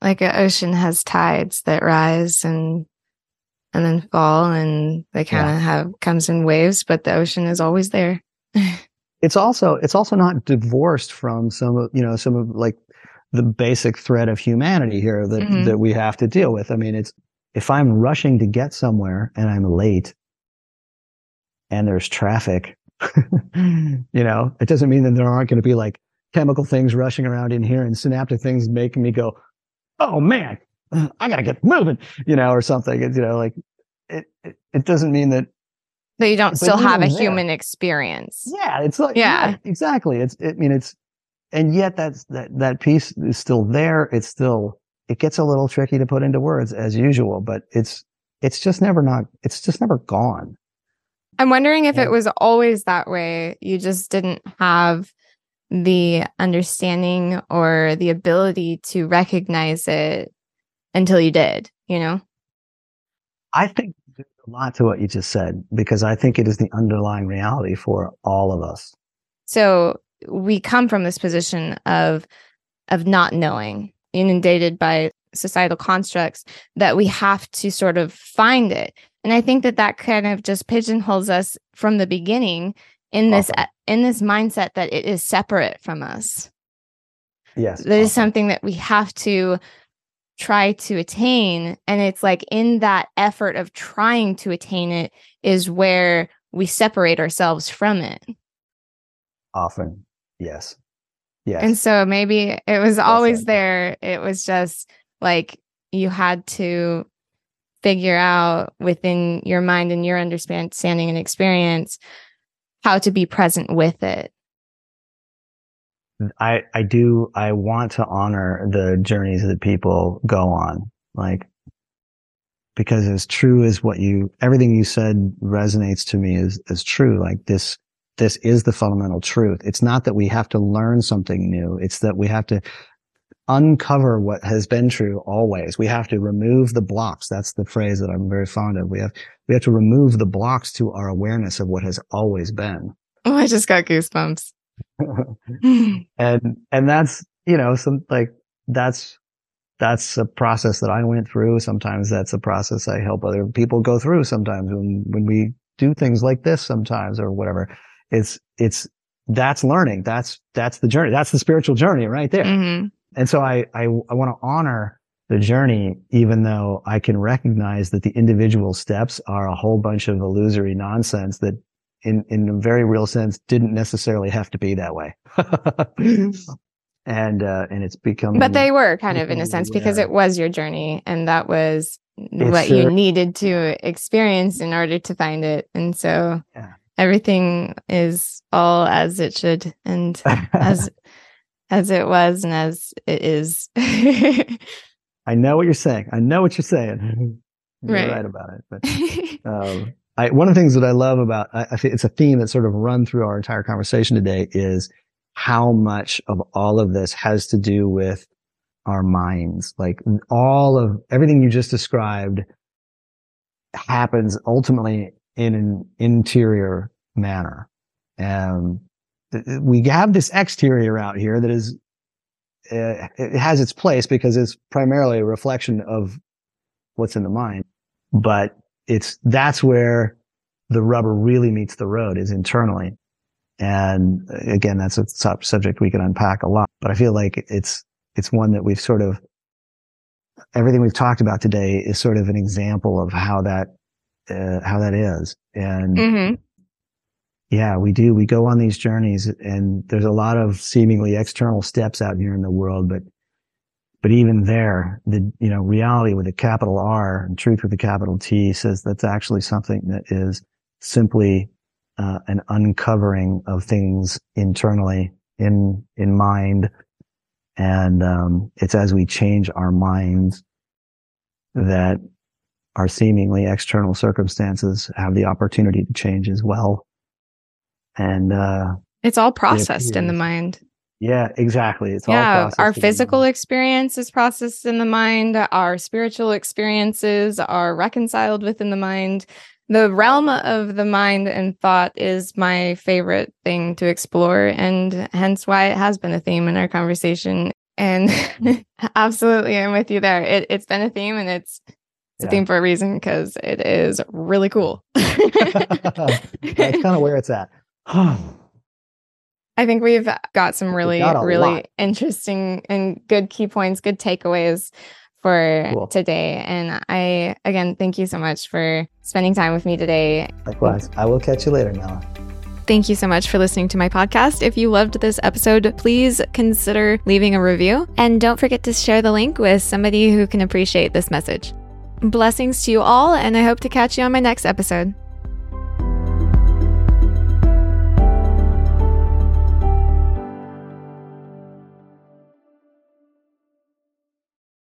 like an ocean has tides that rise and and then fall and they kind of Yeah. have comes in waves, but the ocean is always there. <laughs> it's also it's also not divorced from some of you know some of like the basic threat of humanity here that Mhm. that we have to deal with. I mean, it's if I'm rushing to get somewhere and I'm late and there's traffic, <laughs> you know, it doesn't mean that there aren't going to be like chemical things rushing around in here and synaptic things making me go, "Oh man, I got to get moving," you know, or something. It's, you know, like it, it it doesn't mean that But you don't still have a there- human experience. yeah, it's like Yeah. yeah, exactly. It's I mean it's and yet that's that that peace is still there. It's still it gets a little tricky to put into words as usual, but it's it's just never not it's just never gone. I'm wondering if Yeah. it was always that way. You just didn't have the understanding or the ability to recognize it until you did, you know? I think there's a lot to what you just said because I think it is the underlying reality for all of us. So we come from this position of of not knowing, inundated by societal constructs that we have to sort of find it. And I think that that kind of just pigeonholes us from the beginning in this Often. in this mindset that it is separate from us. Yes. that is often. something that we have to try to attain and it's like in that effort of trying to attain it is where we separate ourselves from it often. Yes. Yes. and so maybe it was always there it was just like you had to figure out within your mind and your understanding and experience how to be present with it I, I do, I want to honor the journeys that people go on. Like, because as true as what you, everything you said resonates to me is as true. Like this, this is the fundamental truth. It's not that we have to learn something new. It's that we have to uncover what has been true always. We have to remove the blocks. That's the phrase that I'm very fond of. We have, we have to remove the blocks to our awareness of what has always been. oh i just got goosebumps <laughs> <laughs> and and that's you know some like that's that's a process that I went through. Sometimes that's a process I help other people go through. Sometimes when when we do things like this, sometimes or whatever, it's it's that's learning. That's that's the journey. That's the spiritual journey right there. Mhm. And so I I, I want to honor the journey, even though I can recognize that the individual steps are a whole bunch of illusory nonsense that in, in a very real sense didn't necessarily have to be that way. <laughs> and, uh, and it's become, But they were kind of in a sense because it was your journey and that was what sure- you needed to experience in order to find it. And so Yeah. Everything is all as it should and as <laughs> as it was and as it is. <laughs> I know what you're saying. I know what you're saying. <laughs> You're Right. right, about it. But um, I, one of the things that I love about I, I it's a theme that sort of run through our entire conversation today is how much of all of this has to do with our minds. Like all of everything you just described happens ultimately in an interior manner. Th- we have this exterior out here that is, uh, it has its place because it's primarily a reflection of what's in the mind, but it's, that's where the rubber really meets the road is internally. And uh, again, that's a sub- subject we can unpack a lot, but I feel like it's, it's one that we've sort of, everything we've talked about today is sort of an example of how that, uh, how that is. And Mhm. yeah, we do. We go on these journeys and there's a lot of seemingly external steps out here in the world, but, but even there, the, you know, reality with a capital R and truth with a capital T says that's actually something that is simply, uh, an uncovering of things internally in, in mind. And, um, it's as we change our minds that our seemingly external circumstances have the opportunity to change as well. And uh, It's all processed in the mind. yeah, exactly. It's all yeah, processed our physical experience is processed in the mind. Our spiritual experiences are reconciled within the mind. The realm of the mind and thought is my favorite thing to explore, and hence why it has been a theme in our conversation. And <laughs> absolutely, I'm with you there. It, it's been a theme, and it's It's a theme for a reason because it is really cool. <laughs> That's kind of where it's at. I think we've got some really, got really lot. interesting and good key points, good takeaways for cool. today. And I, again, thank you so much for spending time with me today. Likewise. I will catch you later, Nella. Thank you so much for listening to my podcast. If you loved this episode, please consider leaving a review and don't forget to share the link with somebody who can appreciate this message. Blessings to you all, and I hope to catch you on my next episode.